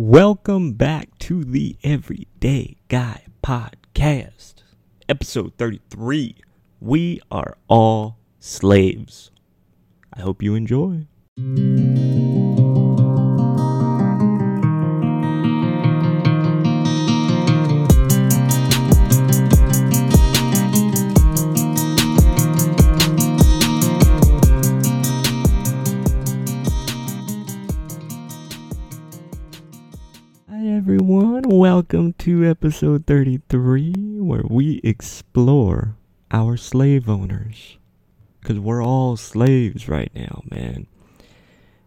Welcome back to the Everyday Guy Podcast, episode 33. We are all slaves. I hope you enjoy. Welcome to episode 33 where we explore our slave owners. Cuz we're all slaves right now, man.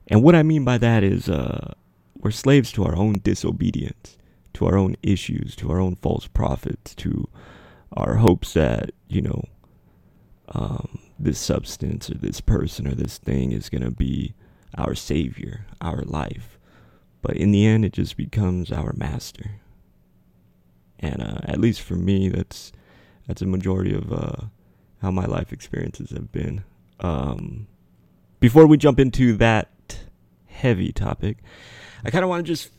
And what I mean by that is uh we're slaves to our own disobedience, to our own issues, to our own false prophets, to our hopes that, you know, um, this substance or this person or this thing is going to be our savior, our life but in the end it just becomes our master and uh, at least for me that's that's a majority of uh, how my life experiences have been. Um, before we jump into that heavy topic i kind of want to just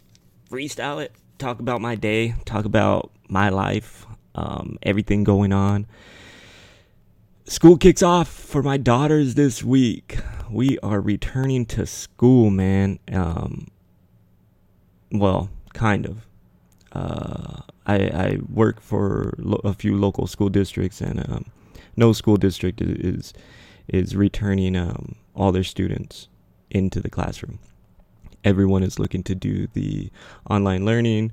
freestyle it talk about my day talk about my life um, everything going on. School kicks off for my daughters this week. We are returning to school man. Um, well, kind of. Uh, I, I work for lo- a few local school districts, and um, no school district is is returning um, all their students into the classroom. Everyone is looking to do the online learning.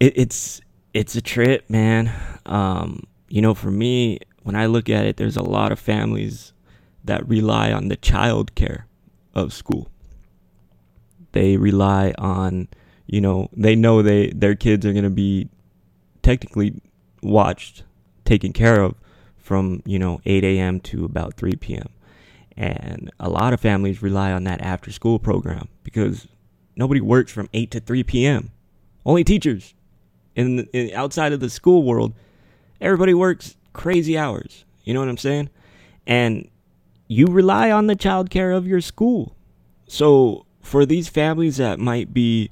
It, it's it's a trip, man. Um, you know, for me, when I look at it, there's a lot of families that rely on the child care of school they rely on you know they know they their kids are going to be technically watched taken care of from you know 8 a.m to about 3 p.m and a lot of families rely on that after school program because nobody works from 8 to 3 p.m only teachers. In, in outside of the school world everybody works crazy hours. You know what i'm saying? And you rely on the child care of your school. So for these families that might be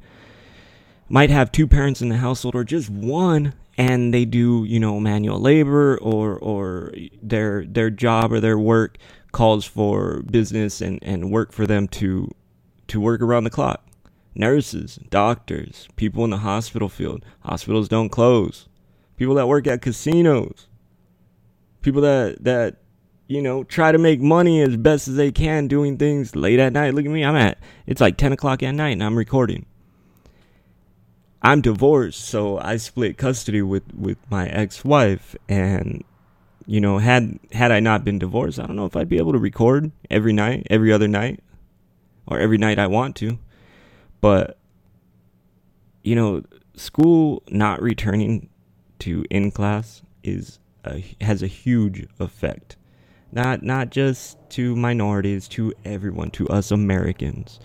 might have two parents in the household or just one and they do you know manual labor or or their their job or their work calls for business and and work for them to to work around the clock nurses doctors people in the hospital field hospitals don't close people that work at casinos people that that you know, try to make money as best as they can doing things late at night. Look at me, I'm at it's like 10 o'clock at night and I'm recording. I'm divorced, so I split custody with, with my ex wife and you know, had had I not been divorced, I don't know if I'd be able to record every night, every other night, or every night I want to. But you know, school not returning to in class is a, has a huge effect not not just to minorities, to everyone, to us Americans.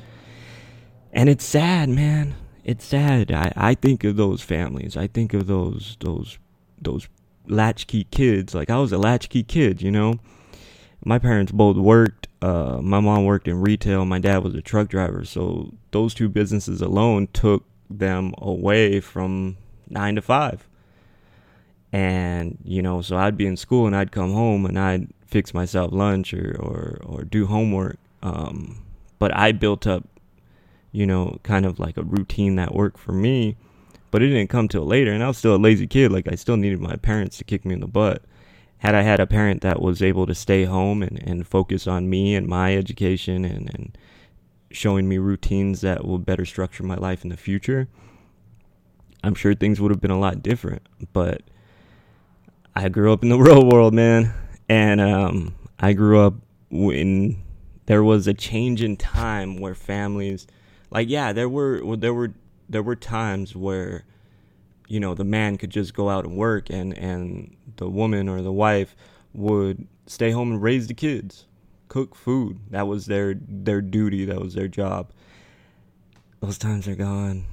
And it's sad, man. It's sad. I, I think of those families. I think of those those those latchkey kids. Like I was a latchkey kid, you know. My parents both worked. Uh, my mom worked in retail. My dad was a truck driver. So those two businesses alone took them away from nine to five. And you know, so I'd be in school and I'd come home and I'd fix myself lunch or or, or do homework. Um, but I built up, you know, kind of like a routine that worked for me. But it didn't come till later, and I was still a lazy kid. Like I still needed my parents to kick me in the butt. Had I had a parent that was able to stay home and, and focus on me and my education and, and showing me routines that will better structure my life in the future, I'm sure things would have been a lot different. But I grew up in the real world, man and um, I grew up when there was a change in time where families, like yeah, there were there were there were times where, you know, the man could just go out and work, and and the woman or the wife would stay home and raise the kids, cook food. That was their their duty. That was their job. Those times are gone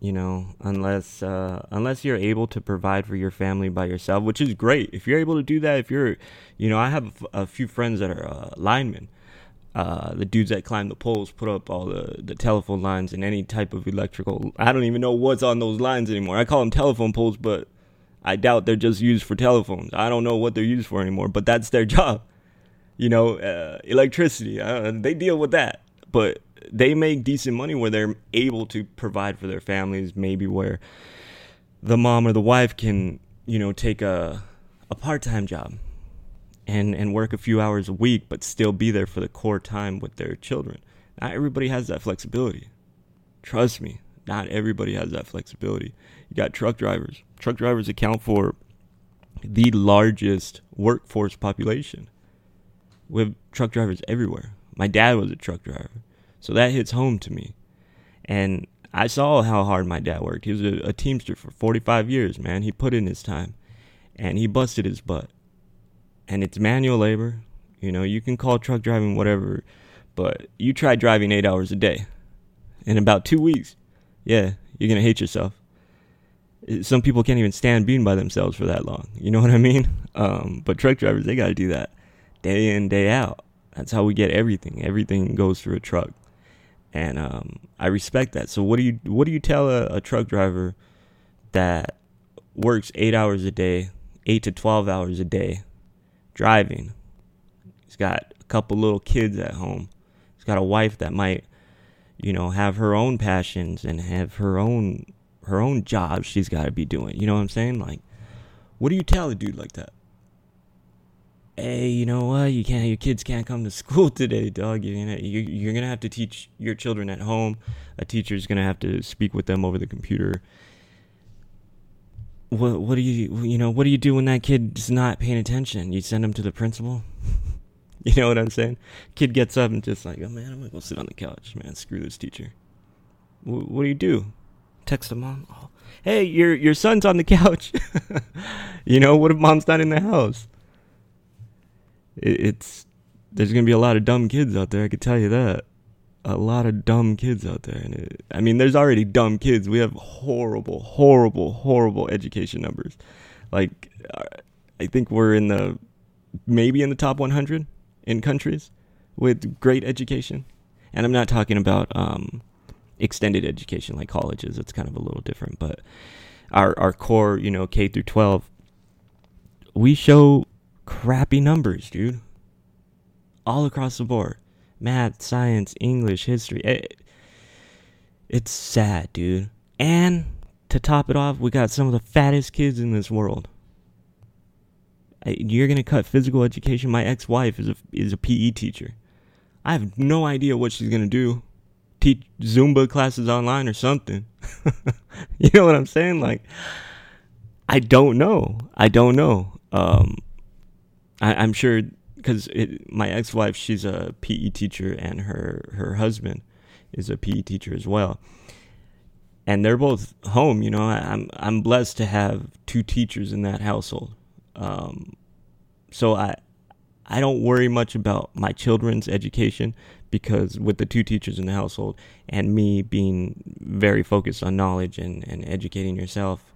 you know unless uh, unless you're able to provide for your family by yourself which is great if you're able to do that if you're you know i have a few friends that are uh, linemen uh, the dudes that climb the poles put up all the, the telephone lines and any type of electrical. I don't even know what's on those lines anymore. I call them telephone poles, but I doubt they're just used for telephones. I don't know what they're used for anymore, but that's their job. You know, uh, electricity, uh, they deal with that. But they make decent money where they're able to provide for their families, maybe where the mom or the wife can, you know, take a, a part time job and and work a few hours a week but still be there for the core time with their children. Not everybody has that flexibility. Trust me not everybody has that flexibility. You got truck drivers. Truck drivers account for the largest workforce population. We have truck drivers everywhere. My dad was a truck driver so that hits home to me. And i saw how hard my dad worked. He was a, a teamster for 45 years man. He put in his time and he busted his butt and it's manual labor. You know, you can call truck driving whatever, but you try driving eight hours a day in about two weeks. Yeah, you're gonna hate yourself. Some people can't even stand being by themselves for that long. You know what I mean? Um, but truck drivers, they got to do that day in, day out. That's how we get everything. Everything goes through a truck, and um, I respect that. So, what do you what do you tell a, a truck driver that works eight hours a day, eight to twelve hours a day, driving. He's got a couple little kids at home. He's got a wife that might, you know, have her own passions and have her own her own job she's got to be doing. You know what I'm saying? Like, what do you tell a dude like that? Hey, you know what? You can't. Your kids can't come to school today, dog. You're gonna you're, you're gonna have to teach your children at home. A teacher's gonna have to speak with them over the computer what what do you you know what do you do when that kid's not paying attention? You send him to the principal. you know what I'm saying? Kid gets up and just like, oh man, I'm gonna go sit on the couch, man. Screw this teacher. W- what do you do? Text the mom. Oh, hey, your your son's on the couch. you know what if mom's not in the house? It, it's there's gonna be a lot of dumb kids out there. I could tell you that a lot of dumb kids out there. And it, I mean, there's already dumb kids. We have horrible, horrible, horrible education numbers. Like, uh, I think we're in the maybe in the top 100 in countries with great education. And I'm not talking about um, extended education like colleges. It's kind of a little different. But our our core, you know, K through 12, we show crappy numbers, dude. All across the board math, science, English, history. It, it's sad, dude. And to top it off, we got some of the fattest kids in this world. You're gonna cut physical education. My ex-wife is a is a PE teacher. I have no idea what she's gonna do. Teach Zumba classes online or something. you know what I'm saying? Like, I don't know. I don't know. Um, I, I'm sure because my ex-wife she's a PE teacher and her her husband is a PE teacher as well. And they're both home you know I, am I'm blessed to have two teachers in that household. Um, so I I don't worry much about my children's education because with the two teachers in the household and me being very focused on knowledge and, and educating yourself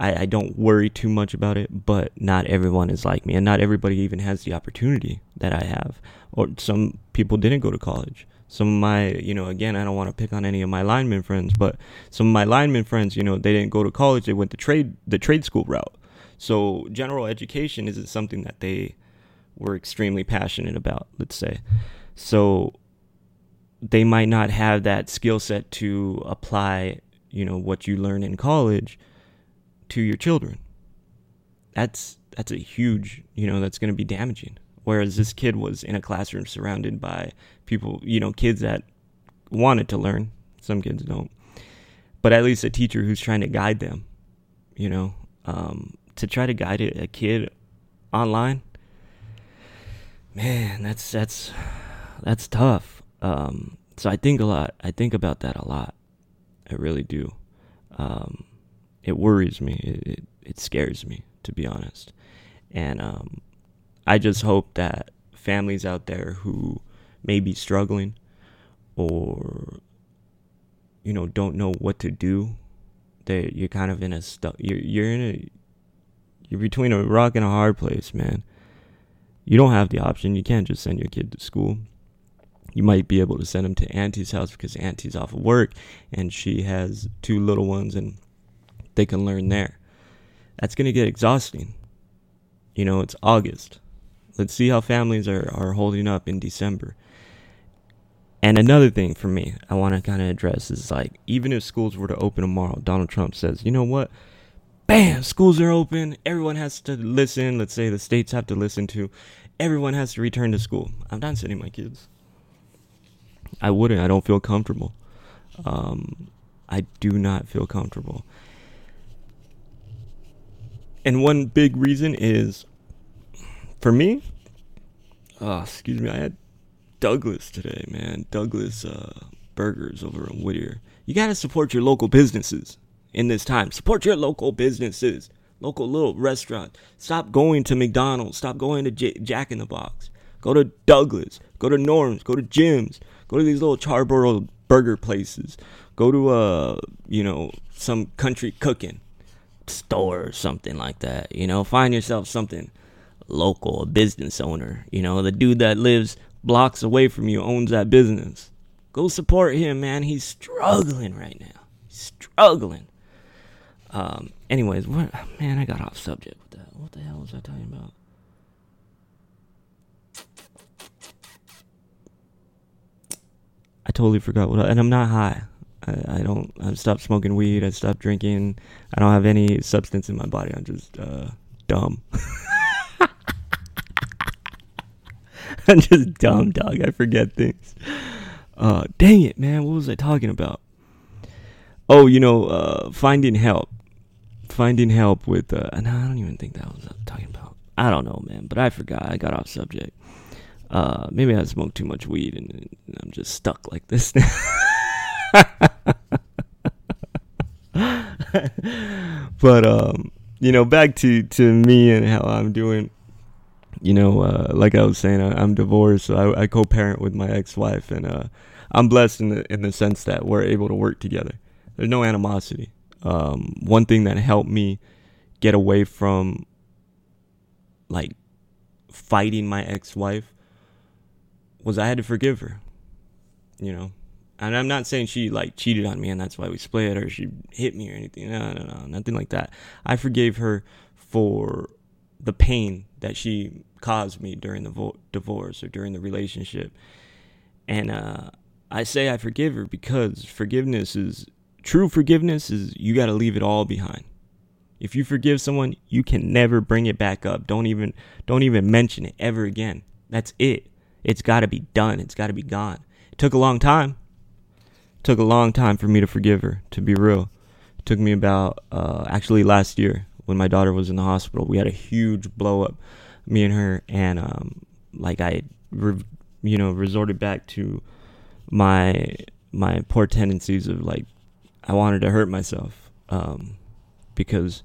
I, I don't worry too much about it, but not everyone is like me, and not everybody even has the opportunity that I have. Or some people didn't go to college. Some of my, you know, again, I don't want to pick on any of my lineman friends, but some of my lineman friends, you know, they didn't go to college; they went the trade the trade school route. So general education isn't something that they were extremely passionate about. Let's say, so they might not have that skill set to apply, you know, what you learn in college to your children. That's that's a huge, you know, that's going to be damaging. Whereas this kid was in a classroom surrounded by people, you know, kids that wanted to learn. Some kids don't. But at least a teacher who's trying to guide them, you know, um, to try to guide a kid online. Man, that's that's that's tough. Um, so I think a lot. I think about that a lot. I really do. Um, it worries me. It, it, it scares me, to be honest. And um, I just hope that families out there who may be struggling or you know don't know what to do, that you're kind of in a stuck. You're you're in a you're between a rock and a hard place, man. You don't have the option. You can't just send your kid to school. you might be able to send them to Auntie's house because Auntie's off of work and she has two little ones and they can learn there. That's going to get exhausting. You know, it's August. Let's see how families are, are holding up in December. And another thing for me, I want to kind of address is like, even if schools were to open tomorrow, Donald Trump says, you know what? Bam, schools are open. Everyone has to listen. Let's say the states have to listen to. Everyone has to return to school. I'm not sending my kids. I wouldn't. I don't feel comfortable. Um, I do not feel comfortable. And one big reason is for me, oh, excuse me, I had Douglas today, man. Douglas uh, Burgers over in Whittier. You got to support your local businesses in this time. Support your local businesses, local little restaurant. Stop going to McDonald's. Stop going to J- Jack in the Box. Go to Douglas. Go to Norm's. Go to Jim's. Go to these little Charborough burger places. Go to uh, you know, some country cooking store or something like that. You know, find yourself something local, a business owner. You know, the dude that lives blocks away from you owns that business. Go support him, man. He's struggling right now. He's struggling. Um, anyways, what man, I got off subject with that. What the hell was I talking about? I totally forgot what I, and I'm not high. I, I don't I've stopped smoking weed, I stopped drinking. I don't have any substance in my body. I'm just uh, dumb. I'm just dumb, dog. I forget things. Uh, dang it, man. What was I talking about? Oh, you know, uh, finding help. Finding help with, uh, no, I don't even think that was what I was talking about. I don't know, man, but I forgot. I got off subject. Uh, maybe I smoked too much weed and, and I'm just stuck like this now. but um, you know, back to to me and how I'm doing. You know, uh, like I was saying, I, am divorced, so I, I, co-parent with my ex-wife, and uh, I'm blessed in the in the sense that we're able to work together. There's no animosity. Um, one thing that helped me get away from like fighting my ex-wife was I had to forgive her. You know, and I'm not saying she like cheated on me and that's why we split or she hit me or anything. No, no, no, nothing like that. I forgave her for the pain that she caused me during the vo- divorce or during the relationship. And uh, I say I forgive her because forgiveness is true forgiveness is you got to leave it all behind. If you forgive someone, you can never bring it back up. Don't even don't even mention it ever again. That's it. It's got to be done. It's got to be gone. It took a long time took a long time for me to forgive her, to be real. It took me about, uh, actually last year when my daughter was in the hospital. We had a huge blow up, me and her, and, um, like I, re- you know, resorted back to my, my poor tendencies of like, I wanted to hurt myself, um, because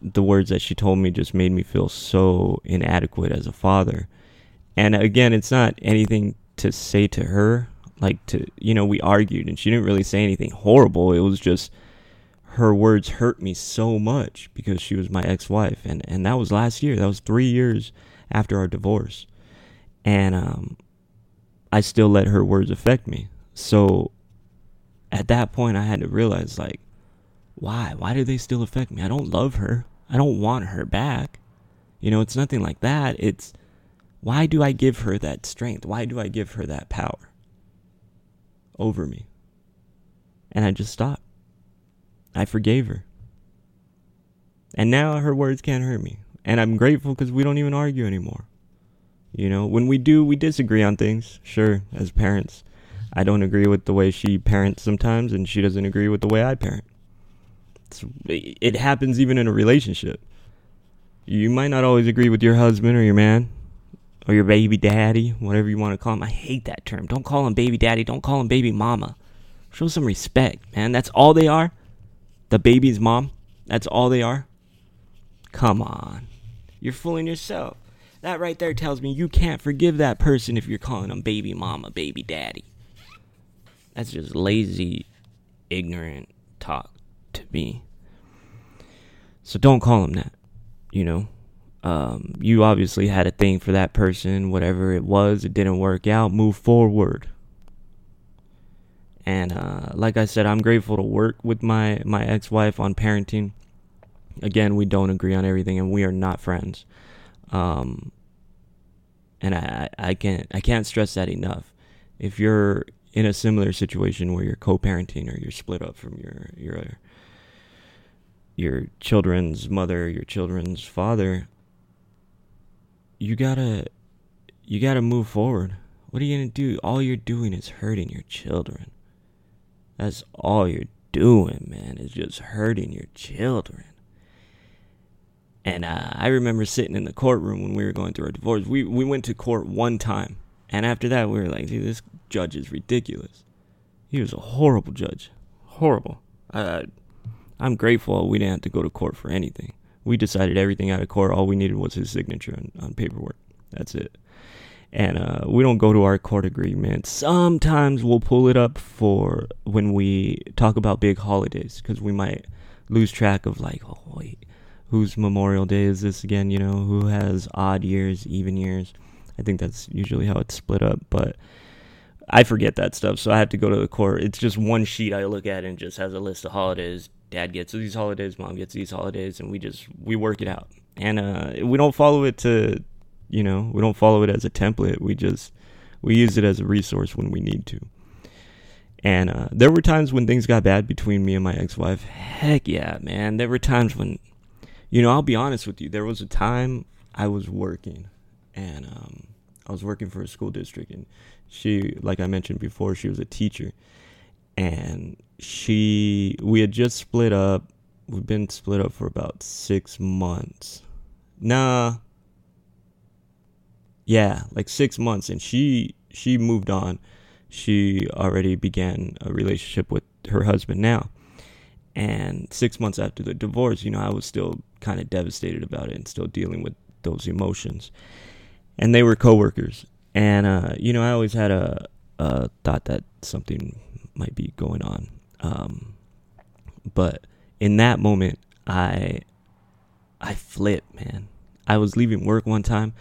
the words that she told me just made me feel so inadequate as a father. And again, it's not anything to say to her like to you know we argued and she didn't really say anything horrible. It was just her words hurt me so much because she was my ex-wife. And and that was last year. That was 3 years after our divorce. And um I still let her words affect me. So at that point I had to realize like why? Why do they still affect me? I don't love her. I don't want her back. You know it's nothing like that. It's why do I give her that strength? Why do I give her that power over me. And I just stopped. I forgave her. And now her words can't hurt me. And I'm grateful because we don't even argue anymore. You know, when we do, we disagree on things. Sure, as parents. I don't agree with the way she parents sometimes, and she doesn't agree with the way I parent. It's, it happens even in a relationship. You might not always agree with your husband or your man, or your baby daddy, whatever you want to call him. I hate that term. Don't call him baby daddy. Don't call him baby mama. Show some respect, man. That's all they are. The baby's mom. That's all they are. Come on. You're fooling yourself. That right there tells me you can't forgive that person if you're calling them baby mama, baby daddy. That's just lazy, ignorant talk to me. So don't call them that, you know? Um, you obviously had a thing for that person, whatever it was, it didn't work out, move forward. And uh, like I said, I'm grateful to work with my, my ex wife on parenting. Again, we don't agree on everything and we are not friends. Um, and I, I can't I can't stress that enough. If you're in a similar situation where you're co-parenting or you're split up from your your your children's mother, your children's father, you gotta you gotta move forward. What are you gonna do? All you're doing is hurting your children. That's all you're doing, man, is just hurting your children. And uh, I remember sitting in the courtroom when we were going through our divorce. We we went to court one time, and after that, we were like, "Dude, this judge is ridiculous. He was a horrible judge, horrible." Uh, I'm grateful we didn't have to go to court for anything. We decided everything out of court. All we needed was his signature on, on paperwork. That's it. And uh, we don't go to our court agreement. Sometimes we'll pull it up for when we talk about big holidays because we might lose track of like, oh wait, whose Memorial Day is this again? You know, who has odd years, even years. I think that's usually how it's split up, but I forget that stuff, so I have to go to the court. It's just one sheet I look at and just has a list of holidays dad gets these holidays, mom gets these holidays, and we just we work it out. And uh, we don't follow it to, you know, we don't follow it as a template. We just we use it as a resource when we need to. And uh, there were times when things got bad between me and my ex-wife. Heck yeah, man. There were times when, you know, I'll be honest with you. There was a time I was working, and um, I was working for a school district, and she, like I mentioned before, she was a teacher, and she we had just split up. We've been split up for about six months. Nah. Yeah, like six months, and she she moved on. She already began a relationship with her husband now. And six months after the divorce, you know, I was still kind of devastated about it and still dealing with those emotions. And they were coworkers. And, uh, you know, I always had a, a thought that something might be going on um, but in that moment, I I flipped, man. I was leaving work one time,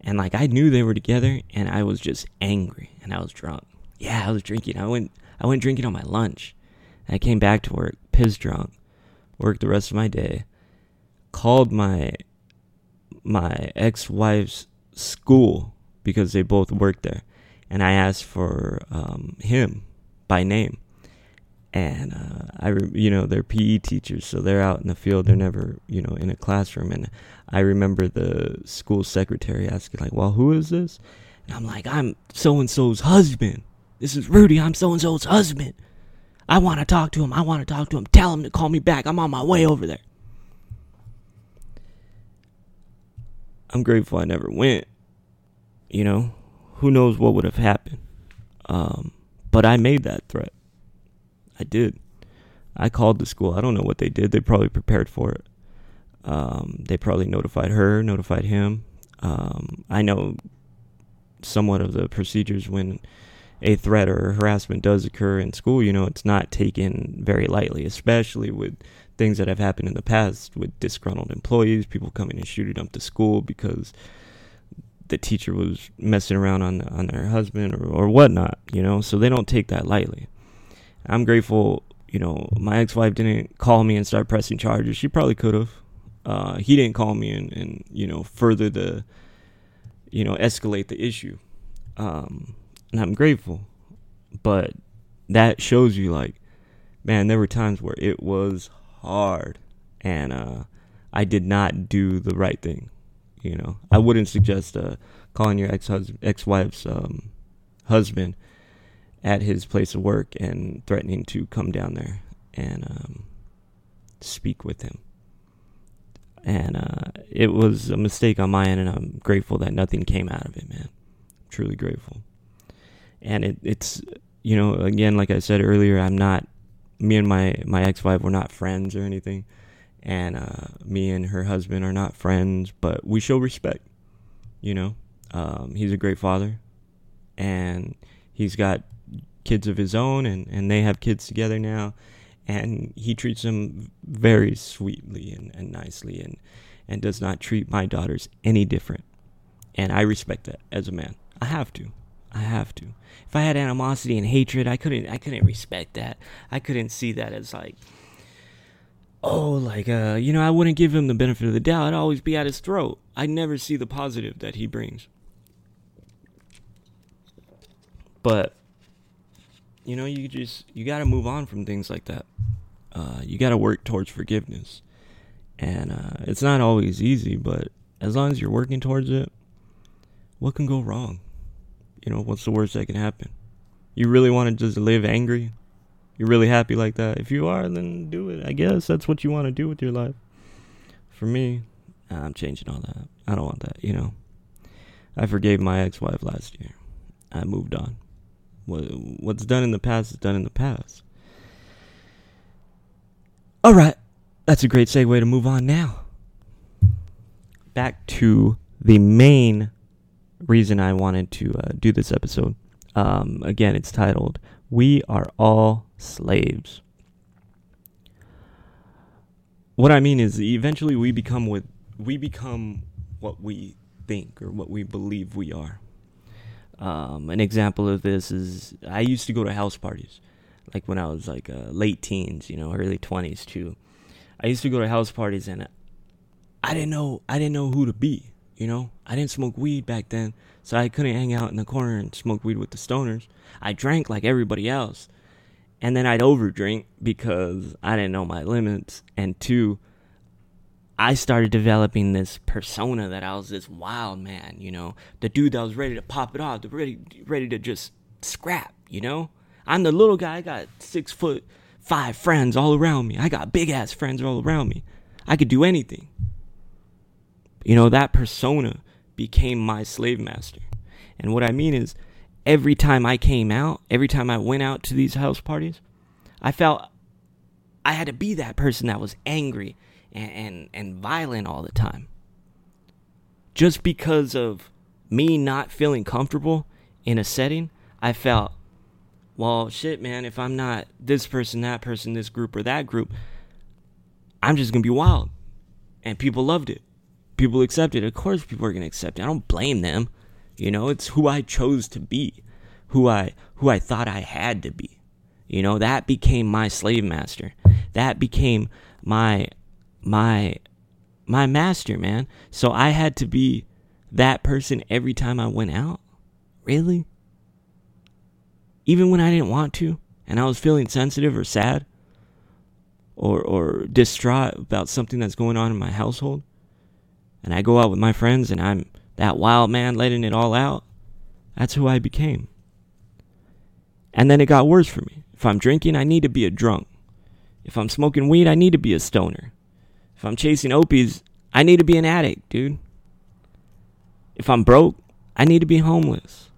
and like I knew they were together, and I was just angry, and I was drunk. Yeah, I was drinking. I went I went drinking on my lunch. I came back to work, pissed drunk. Worked the rest of my day. Called my my ex-wife's school because they both worked there, and I asked for um, him by name and uh, I, re- you know, they're PE teachers, so they're out in the field. They're never, you know, in a classroom. And I remember the school secretary asking, like, "Well, who is this?" And I'm like, "I'm so and so's husband. This is Rudy. I'm so and so's husband. I want to talk to him. I want to talk to him. Tell him to call me back. I'm on my way over there." I'm grateful I never went. You know, who knows what would have happened. Um, but I made that threat. I did. I called the school. I don't know what they did. They probably prepared for it. Um, they probably notified her, notified him. Um, I know somewhat of the procedures when a threat or harassment does occur in school. You know, it's not taken very lightly, especially with things that have happened in the past with disgruntled employees, people coming and shooting up the school because the teacher was messing around on on their husband or, or whatnot. You know, so they don't take that lightly. I'm grateful, you know, my ex wife didn't call me and start pressing charges. She probably could have. Uh, he didn't call me and, and, you know, further the, you know, escalate the issue. Um, and I'm grateful. But that shows you, like, man, there were times where it was hard and uh, I did not do the right thing. You know, I wouldn't suggest uh, calling your ex-husband, ex wife's um, husband at his place of work and threatening to come down there and um, speak with him. And uh, it was a mistake on my end, and I'm grateful that nothing came out of it, man. Truly grateful. And it, it's, you know, again, like I said earlier, I'm not, me and my, my ex wife were not friends or anything. And uh, me and her husband are not friends, but we show respect, you know. Um, he's a great father, and he's got kids of his own, and, and they have kids together now. And he treats them very sweetly and, and nicely. And, and does not treat my daughters any different. And I respect that as a man. I have to. I have to. If I had animosity and hatred, I couldn't I couldn't respect that. I couldn't see that as like oh, like uh, you know, I wouldn't give him the benefit of the doubt. I'd always be at his throat. I'd never see the positive that he brings. But you know, you just you got to move on from things like that. Uh, you got to work towards forgiveness, and uh, it's not always easy. But as long as you're working towards it, what can go wrong? You know, what's the worst that can happen? You really want to just live angry? You're really happy like that? If you are, then do it. I guess that's what you want to do with your life. For me, I'm changing all that. I don't want that, you know. I forgave my ex wife last year. I moved on. What's done in the past is done in the past. All right. That's a great segue to move on now. Back to the main reason I wanted to uh, do this episode. Um, again, it's titled We Are All Slaves. What I mean is eventually we become what we become what we think or what we believe we are. Um, an example of this is I used to go to house parties, like when I was like uh, late teens, you know, early twenties too. I used to go to house parties and I didn't know I didn't know who to be. You know, I didn't smoke weed back then, so I couldn't hang out in the corner and smoke weed with the stoners. I drank like everybody else, and then I'd overdrink because I didn't know my limits. And two, I started developing this persona that I was this wild man, you know, the dude that was ready to pop it off, ready ready to just scrap, you know. I'm the little guy. I got six foot five friends all around me. I got big ass friends all around me. I could do anything. You know, that persona became my slave master. And what I mean is, every time I came out, every time I went out to these house parties, I felt I had to be that person that was angry and, and, and violent all the time. Just because of me not feeling comfortable in a setting, I felt, well, shit, man, if I'm not this person, that person, this group, or that group, I'm just going to be wild. And people loved it people accepted it. Of course, people are gonna accept it. I don't blame them. You know, it's who I chose to be, who I who I thought I had to be. You know, that became my slave master. That became my my my master, man. So I had to be that person every time I went out. Really? Even when I didn't want to and I was feeling sensitive or sad or or distraught about something that's going on in my household, and I go out with my friends and I'm that wild man letting it all out, that's who I became. And then it got worse for me. If I'm drinking, I need to be a drunk. If I'm smoking weed, I need to be a stoner. If I'm chasing opies, I need to be an addict, dude. If I'm broke, I need to be homeless.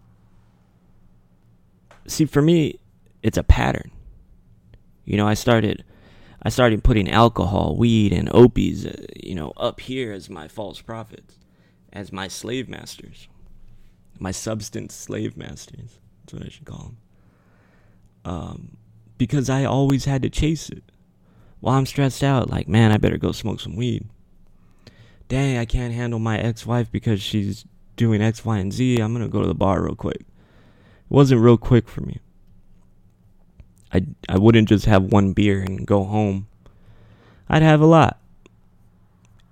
See, for me, it's a pattern. You know, I started I started putting alcohol, weed, and opies, uh, you know, up here as my false prophets, as my slave masters, my substance slave masters. That's what I should call them. Um, because I always had to chase it. While I'm stressed out, like, man, I better go smoke some weed. Dang, I can't handle my ex-wife because she's doing X, Y, and Z. I'm gonna go to the bar real quick. It wasn't real quick for me. I I wouldn't just have one beer and go home. I'd have a lot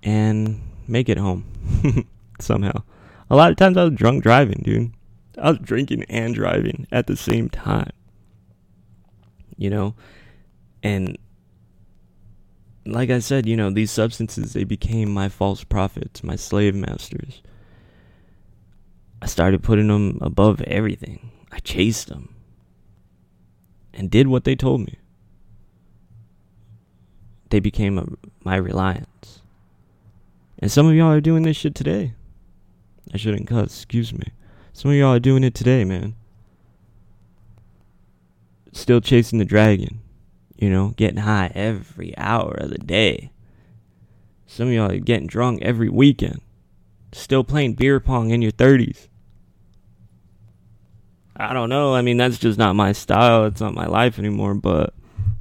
and make it home somehow. A lot of times I was drunk driving, dude. I was drinking and driving at the same time. You know, and like I said, you know, these substances they became my false prophets, my slave masters. I started putting them above everything. I chased them and did what they told me. They became a, my reliance. And some of y'all are doing this shit today. I shouldn't cuss, excuse me. Some of y'all are doing it today, man. Still chasing the dragon. You know, getting high every hour of the day. Some of y'all are getting drunk every weekend. Still playing beer pong in your 30s. I don't know. I mean, that's just not my style. It's not my life anymore. But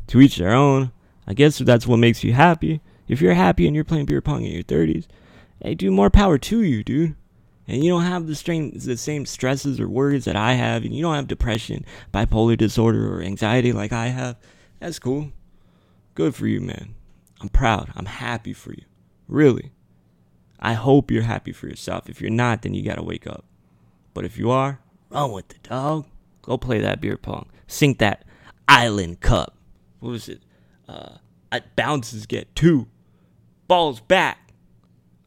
to each their own. I guess that's what makes you happy. If you're happy and you're playing beer pong in your 30s, hey, do more power to you, dude. And you don't have the strain, the same stresses or worries that I have, and you don't have depression, bipolar disorder, or anxiety like I have. That's cool. Good for you, man. I'm proud. I'm happy for you. Really. I hope you're happy for yourself. If you're not, then you gotta wake up. But if you are, run with the dog. Go play that beer pong. Sink that island cup. What was it? Uh, bounces get two. Balls back.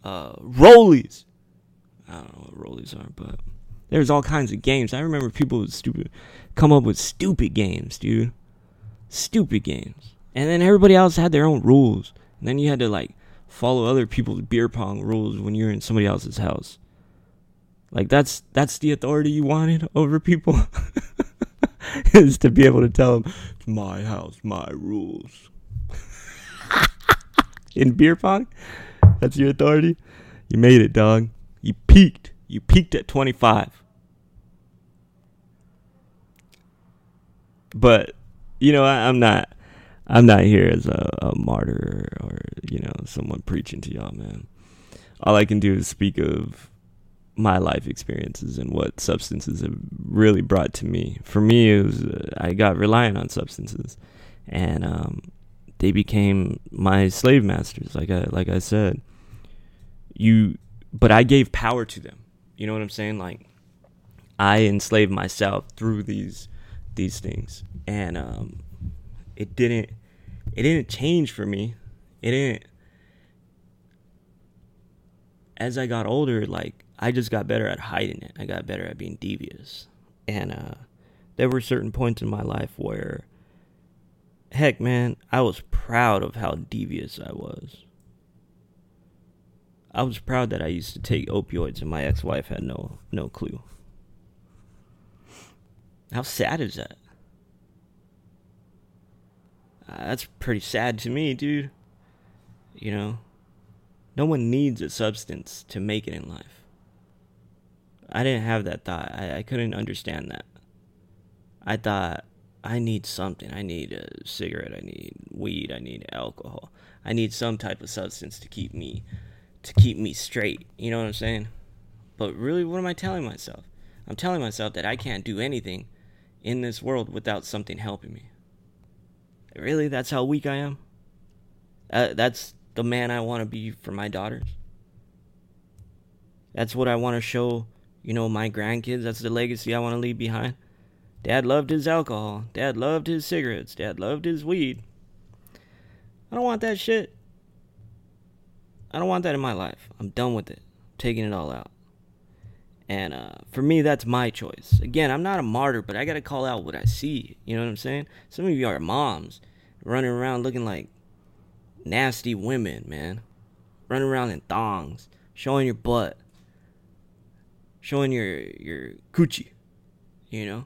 Uh, rollies. I don't know what rollies are, but there's all kinds of games. I remember people with stupid come up with stupid games, dude. Stupid games. And then everybody else had their own rules. And then you had to like follow other people's beer pong rules when you're in somebody else's house. Like that's that's the authority you wanted over people. is to be able to tell them, "It's my house, my rules." in beer pong, that's your authority. You made it, dog. You peaked. You peaked at 25. But you know, I, am not. I'm not here as a, a martyr or you know someone preaching to y'all, man. All I can do is speak of my life experiences and what substances have really brought to me. For me, it was uh, I got reliant on substances, and um, they became my slave masters. Like I like I said, you, but I gave power to them. You know what I'm saying? Like I enslaved myself through these these things, and um, it didn't it didn't change for me. It didn't. As I got older, like I just got better at hiding it. I got better at being devious. And uh, there were certain points in my life where, heck, man, I was proud of how devious I was. I was proud that I used to take opioids and my ex-wife had no no clue. How sad is that? Uh, that's pretty sad to me, dude. You know, no one needs a substance to make it in life. I didn't have that thought. I, I couldn't understand that. I thought I need something. I need a cigarette. I need weed. I need alcohol. I need some type of substance to keep me to keep me straight. You know what I'm saying? But really, what am I telling myself? I'm telling myself that I can't do anything in this world without something helping me. Really, that's how weak I am. Uh, that's the man I want to be for my daughters. That's what I want to show you know, my grandkids, that's the legacy I want to leave behind. Dad loved his alcohol. Dad loved his cigarettes. Dad loved his weed. I don't want that shit. I don't want that in my life. I'm done with it. I'm taking it all out. And uh, for me, that's my choice. Again, I'm not a martyr, but I got to call out what I see. You know what I'm saying? Some of you are moms running around looking like nasty women, man. Running around in thongs, showing your butt showing your your coochie, you know,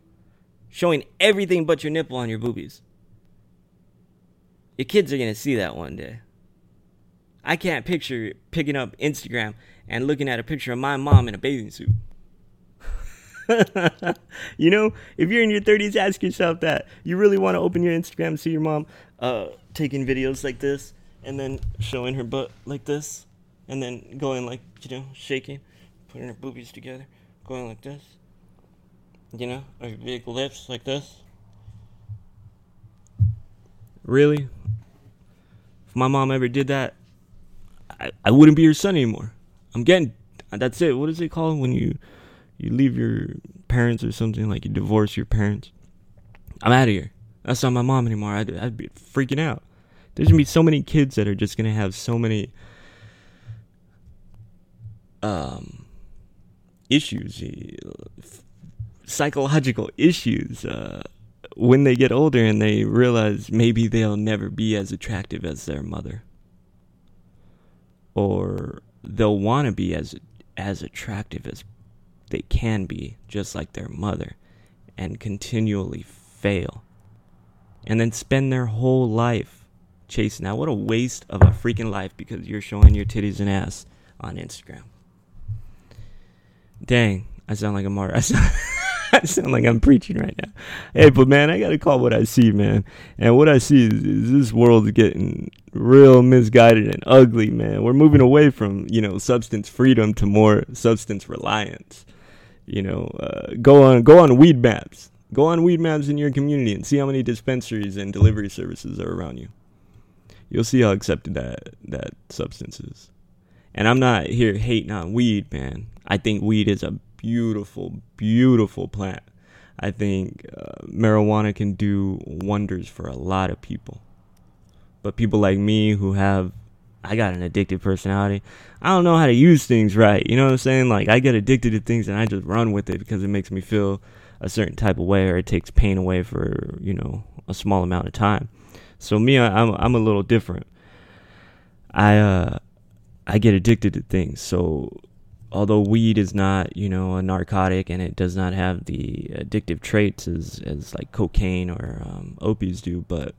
showing everything but your nipple on your boobies. Your kids are gonna see that one day. I can't picture picking up Instagram and looking at a picture of my mom in a bathing suit. you know, if you're in your 30s, ask yourself that. You really want to open your Instagram and see your mom uh, taking videos like this and then showing her butt like this and then going like, you know, shaking putting her boobies together, going like this. You know, her big lips like this. Really? If my mom ever did that, I, I wouldn't be your son anymore. I'm getting that's it. What is it called when you you leave your parents or something like you divorce your parents? I'm out of here. That's not my mom anymore. I'd, I'd be freaking out. There's gonna be so many kids that are just gonna have so many um issues, psychological issues, uh, when they get older and they realize maybe they'll never be as attractive as their mother, or they'll want to be as as attractive as they can be, just like their mother, and continually fail, and then spend their whole life chasing. Now, what a waste of a freaking life because you're showing your titties and ass on Instagram. Dang, I sound like a martyr. I sound, like I'm preaching right now. Hey, but man, I gotta call what I see, man. And what I see is, is this world's getting real misguided and ugly, man. We're moving away from, you know, substance freedom to more substance reliance. You know, uh, go on go on Weedmaps. Go on Weedmaps in your community and see how many dispensaries and delivery services are around you. You'll see how accepted that that substance is. And I'm not here hating on weed, man. I think weed is a beautiful, beautiful plant. I think uh, marijuana can do wonders for a lot of people. But people like me who have, I got an addictive personality. I don't know how to use things right. You know what I'm saying? Like I get addicted to things and I just run with it because it makes me feel a certain type of way or it takes pain away for you know a small amount of time. So me, I'm I'm a little different. I uh I get addicted to things. So although weed is not, you know, a narcotic and it does not have the addictive traits as, as like cocaine or um, opiates do, but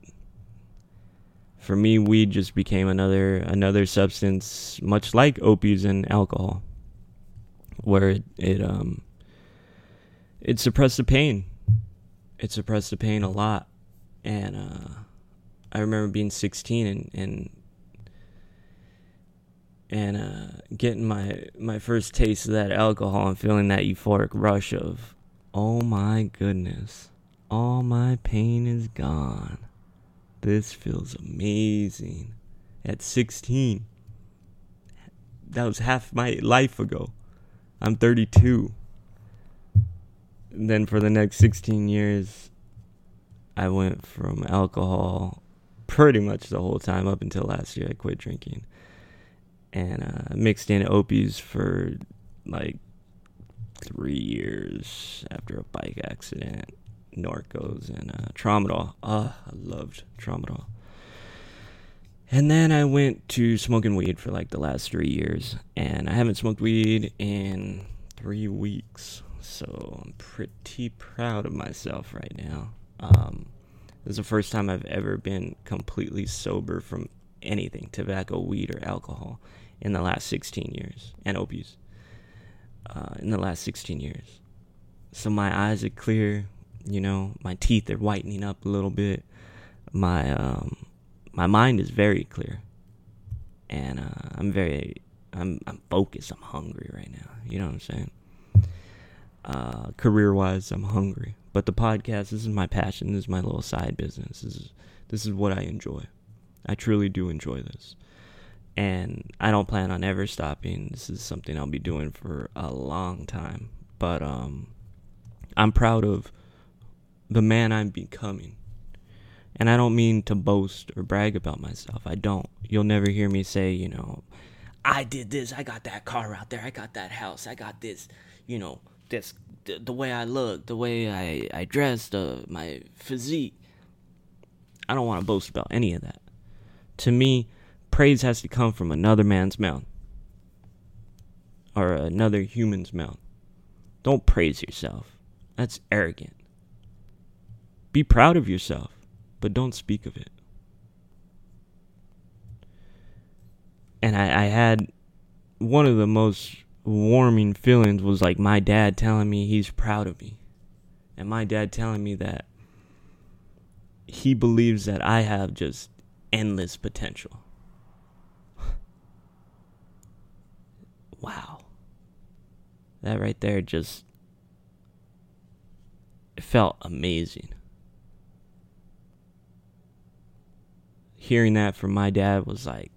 for me, weed just became another another substance, much like opiates and alcohol, where it, it um it suppressed the pain. It suppressed the pain a lot, and uh, I remember being 16 and and and uh, getting my my first taste of that alcohol and feeling that euphoric rush of, oh my goodness, all my pain is gone. This feels amazing. At 16, that was half my life ago. I'm 32. And then for the next 16 years, I went from alcohol pretty much the whole time up until last year. I quit drinking and uh, mixed in opies for like three years after a bike accident, Norcos and uh, Tramadol. Ah, I loved Tramadol. And then I went to smoking weed for like the last three years, and I haven't smoked weed in three weeks, so I'm pretty proud of myself right now. Um, this is the first time I've ever been completely sober from anything tobacco, weed, or alcohol in the last 16 years, and opiates uh, in the last 16 years. So my eyes are clear, you know, my teeth are whitening up a little bit. My um, my mind is very clear, and uh, I'm very I'm I'm focused. I'm hungry right now. You know what I'm saying? Uh, career wise, I'm hungry. But the podcast, this is my passion. This is my little side business. This is this is what I enjoy. I truly do enjoy this and I don't plan on ever stopping. This is something I'll be doing for a long time. But um, I'm proud of the man I'm becoming. And I don't mean to boast or brag about myself. I don't. You'll never hear me say, you know, I did this. I got that car out there. I got that house. I got this, you know, this the, the way I look, the way I I dress, the my physique. I don't want to boast about any of that. To me, praise has to come from another man's mouth or another human's mouth. Don't praise yourself. That's arrogant. Be proud of yourself, but don't speak of it. And I, I had one of the most warming feelings was like my dad telling me he's proud of me. And my dad telling me that he believes that I have just endless potential. Wow. That right there just it felt amazing. Hearing that from my dad was like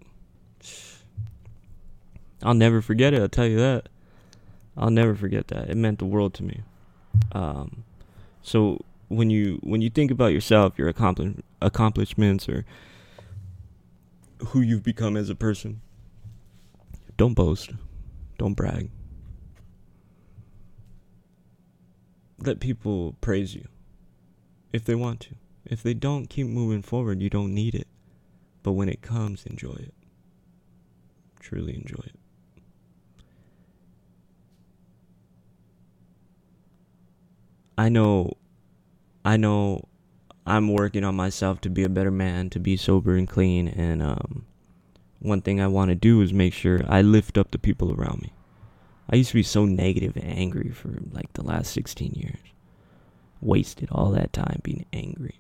I'll never forget it, I'll tell you that. I'll never forget that. It meant the world to me. Um, so when you when you think about yourself, your accompli- accomplishments or who you've become as a person, don't boast. Don't brag. Let people praise you if they want to. If they don't, keep moving forward. You don't need it. But when it comes, enjoy it. Truly enjoy it. I know I know I'm working on myself to be a better man, to be sober and clean and um one thing I want to do is make sure I lift up the people around me. I used to be so negative and angry for like the last 16 years. Wasted all that time being angry,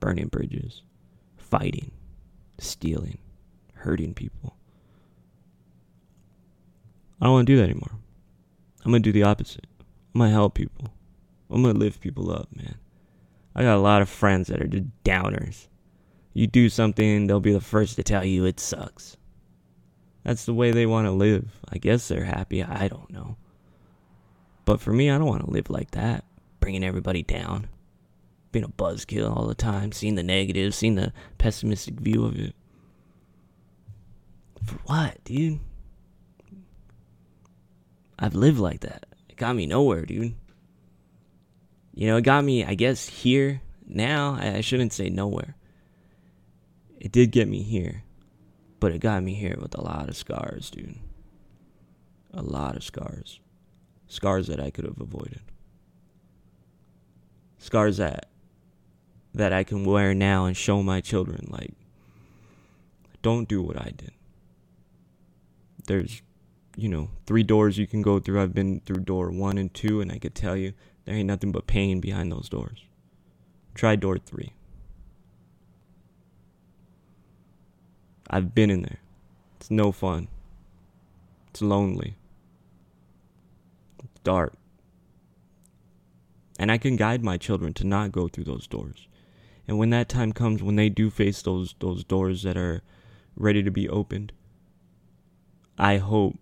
burning bridges, fighting, stealing, hurting people. I don't want to do that anymore. I'm going to do the opposite. I'm going to help people. I'm going to lift people up, man. I got a lot of friends that are just downers. You do something, they'll be the first to tell you it sucks. That's the way they want to live. I guess they're happy. I don't know. But for me, I don't want to live like that, bringing everybody down, being a buzzkill all the time, seeing the negative, seeing the pessimistic view of it. For what, dude? I've lived like that. It got me nowhere, dude. You know, it got me, I guess, here now. I shouldn't say nowhere. It did get me here, but it got me here with a lot of scars, dude. A lot of scars scars that I could have avoided. Scars that that I can wear now and show my children like don't do what I did. There's you know, three doors you can go through. I've been through door 1 and 2 and I could tell you there ain't nothing but pain behind those doors. Try door 3. I've been in there. It's no fun. It's lonely It's dark. And I can guide my children to not go through those doors. And when that time comes, when they do face those those doors that are ready to be opened, I hope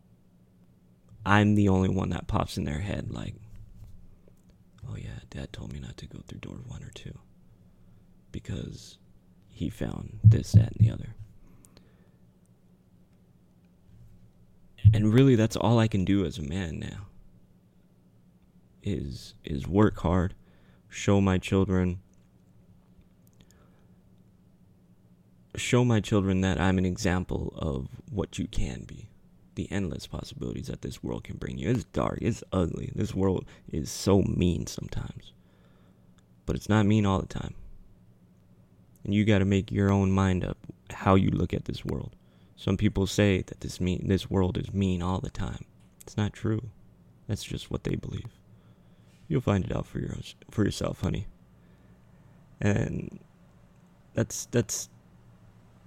I'm the only one that pops in their head like, oh yeah, dad told me not to go through door one or two because he found this, that, and the other. And really, that's all I can do as a man now is is work hard, show my children show my children that I'm an example of what you can be. The endless possibilities that this world can bring you. It's dark, it's ugly. This world is so mean sometimes. But it's not mean all the time. And you got to make your own mind up how you look at this world. Some people say that this mean this world is mean all the time. It's not true. That's just what they believe. You'll find it out for your for yourself, honey. And that's that's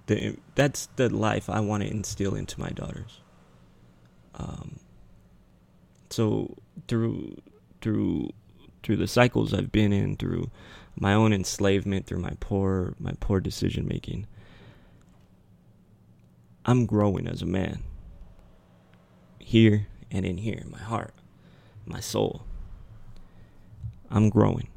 the that's the life I want to instill into my daughters. Um, so through through through the cycles I've been in, through my own enslavement, through my poor my poor decision making, I'm growing as a man. Here and in here, my heart, my soul. I'm growing.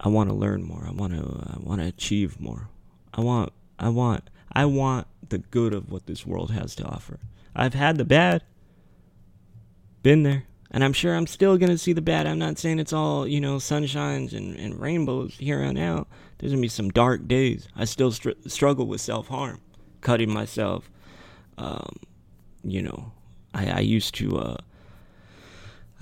I want to learn more. I want to I want to achieve more. I want I want I want the good of what this world has to offer. I've had the bad. Been there. And I'm sure I'm still going to see the bad. I'm not saying it's all, you know, sunshines and, and rainbows here on out. There's going to be some dark days. I still str- struggle with self harm, cutting myself. Um, you know, I, I used to, uh,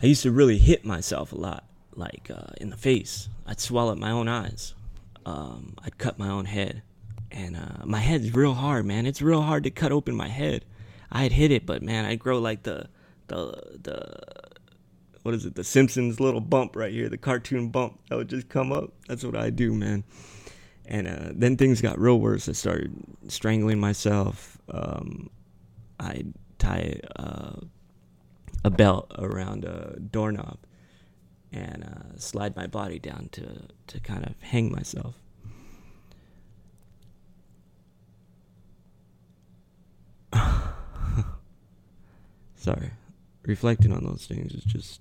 I used to really hit myself a lot like uh, in the face. I'd swallow my own eyes. Um, I'd cut my own head, and uh, my head's real hard, man. It's real hard to cut open my head. I'd hit it, but man, I'd grow like the the the what is it? The Simpsons little bump right here, the cartoon bump that would just come up. That's what I do, man. And uh, then things got real worse. I started strangling myself. Um, I'd tie uh, a belt around a doorknob and uh, slide my body down to to kind of hang myself. Sorry, reflecting on those things is just.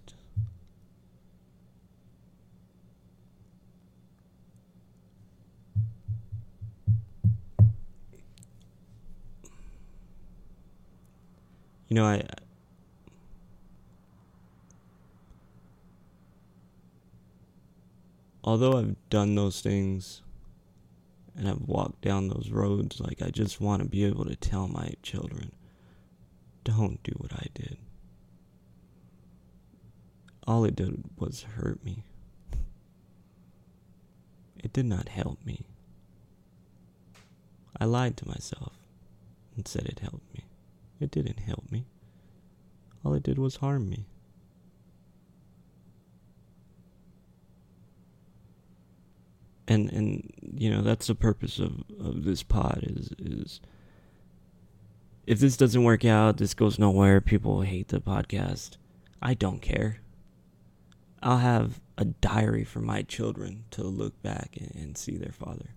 You know, I although I've done those things and I've walked down those roads, like I just want to be able to tell my children, don't do what I did. All it did was hurt me. It did not help me. I lied to myself and said it helped me. It didn't help me. All it did was harm me. and and you know that's the purpose of of this pod is is if this doesn't work out, this goes nowhere, people hate the podcast. I don't care. I'll have a diary for my children to look back and, and see their father.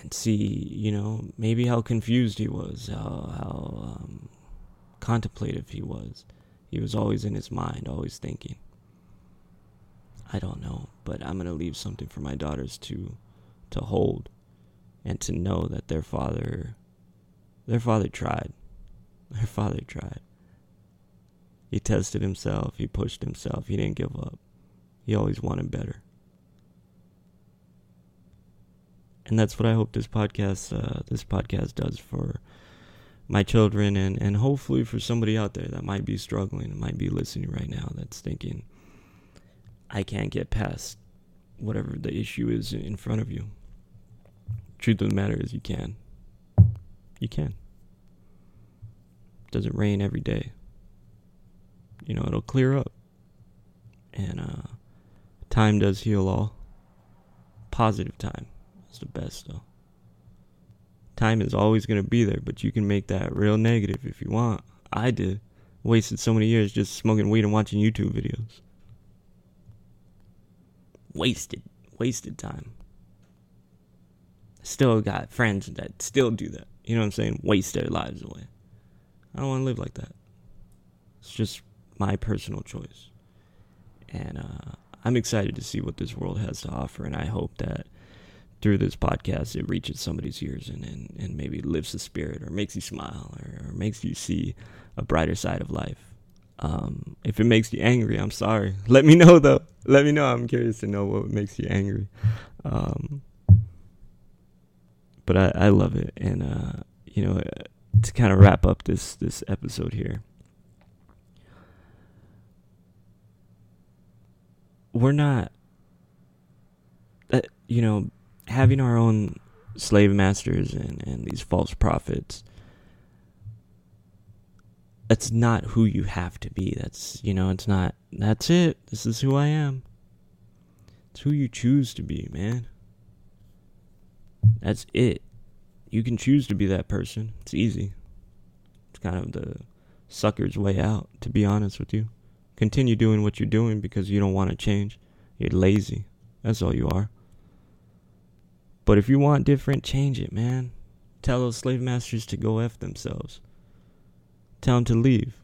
And see, you know, maybe how confused he was, how, how um, contemplative he was. He was always in his mind, always thinking. I don't know, but I'm going to leave something for my daughters to to hold and to know that their father their father tried. Their father tried. He tested himself, he pushed himself, he didn't give up. He always wanted better. And that's what I hope this podcast uh, this podcast does for my children and, and hopefully for somebody out there that might be struggling, might be listening right now that's thinking I can't get past whatever the issue is in front of you. Truth of the matter is you can. You can. Doesn't rain every day you know, it'll clear up. And uh, time does heal all. Positive time is the best, though. Time is always to be there, but you can make that real negative if you want. I did. Wasted so many years just smoking weed and watching YouTube videos. Wasted. Wasted time. Still got friends that still do that. You know what I'm saying? Waste their lives away. I don't want to live like that. It's just my personal choice. And uh, I'm excited to see what this world has to offer, and I hope that through this podcast it reaches somebody's ears and, and, and maybe lifts the spirit or makes you smile or, or makes you see a brighter side of life. Um, if it makes you angry, I'm sorry. Let me know though. Let me know. I'm curious to know what makes you angry. Um, but I, I love it, and uh, you know, to kind of wrap up this this episode here. we're not uh, you know having our own slave masters and, and these false prophets that's not who you have to be. That's you know it's not that's it. This is who i am. It's who you choose to be man. That's it. You can choose to be that person. It's easy. It's kind of the sucker's way out to be honest with you. Continue doing what you're doing because you don't want to change. You're lazy. That's all you are. But if you want different, change it, man. Tell those slave masters to go F themselves. Tell them to leave.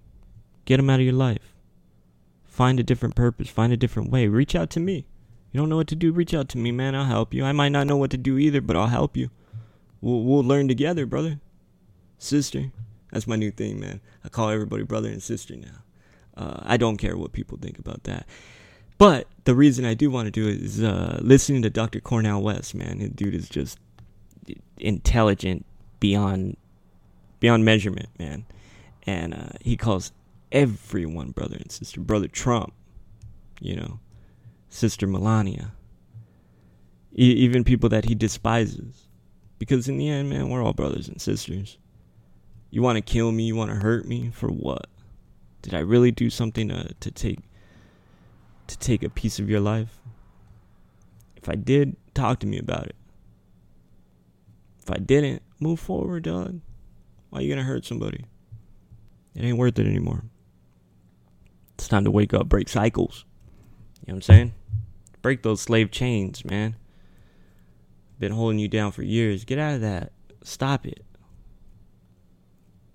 Get them out of your life. Find a different purpose. Find a different way. Reach out to me. You don't know what to do? Reach out to me, man. I'll help you. I might not know what to do either, but I'll help you. We'll, we'll learn together, brother. Sister. That's my new thing, man. I call everybody brother and sister now. Uh, I don't care what people think about that. But the reason I do want to do it is uh, listening to Dr. Cornel West, man. The dude is just intelligent beyond beyond measurement, man. And uh, he calls everyone brother and sister. Brother Trump, you know, Sister Melania, e- even people that he despises. Because in the end, man, we're all brothers and sisters. You want to kill me? You want to hurt me? For what? Did I really do something to, to take to take a piece of your life? If I did, talk to me about it. If I didn't, move forward, dog. Why are you gonna hurt somebody? It ain't worth it anymore. It's time to wake up, break cycles. You know what I'm saying? Break those slave chains, man. Been holding you down for years. Get out of that. Stop it.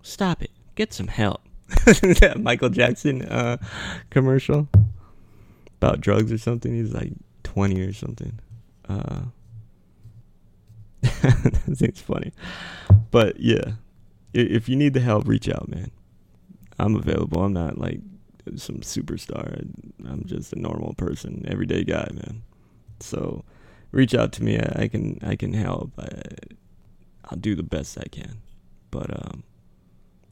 Stop it. Get some help. Michael Jackson uh, commercial about drugs or something. He's like 20 or something. Uh, that seems funny. But yeah, if you need the help, reach out, man. I'm available. I'm not like some superstar. I'm just a normal person, everyday guy, man. So reach out to me. I, I can I can help. I, I'll do the best I can. But um,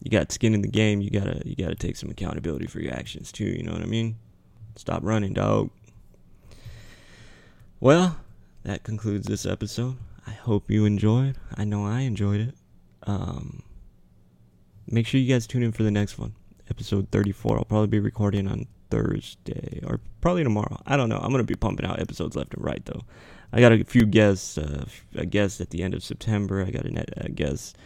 you got skin in the game, you gotta you gotta take some accountability for your actions too. You know what I mean? Stop running, dog. Well, that concludes this episode. I hope you enjoyed. I know I enjoyed it. Um, make sure you guys tune in for the next one, episode 34. I'll probably be recording on Thursday or probably tomorrow. I don't know. I'm gonna be pumping out episodes left and right though. I got a few guests. Uh, a guest at the end of September. I got a, a guest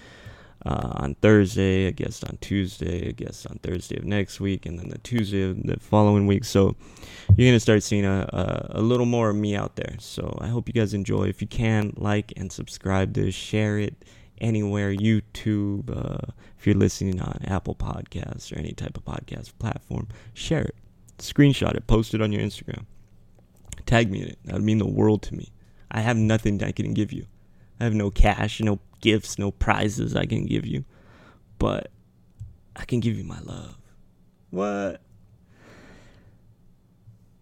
uh, on Thursday, a guest on Tuesday, a guest on Thursday of next week, and then the Tuesday of the following week. So you're gonna start seeing a, a, a little more of me out there. So I hope you guys enjoy. If you can, like and subscribe to share it anywhere YouTube. Uh, if you're listening on Apple Podcasts or any type of podcast platform, share it, screenshot it, post it on your Instagram. Tag me in it. That would mean the world to me. I have nothing I can give you. I have no cash, no gifts, no prizes I can give you. But I can give you my love. What?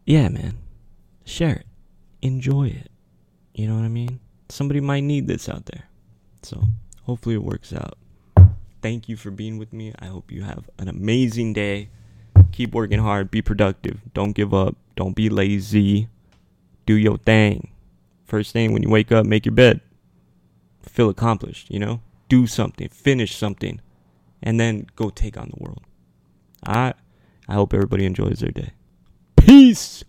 Yeah, man. Share it. Enjoy it. You know what I mean? Somebody might need this out there. So hopefully it works out. Thank you for being with me. I hope you have an amazing day. Keep working hard. Be productive. Don't give up. Don't be lazy. Do your thing. First thing when you wake up, make your bed. Feel accomplished, you know? Do something. Finish something. And then go take on the world. I I hope everybody enjoys their day. Peace.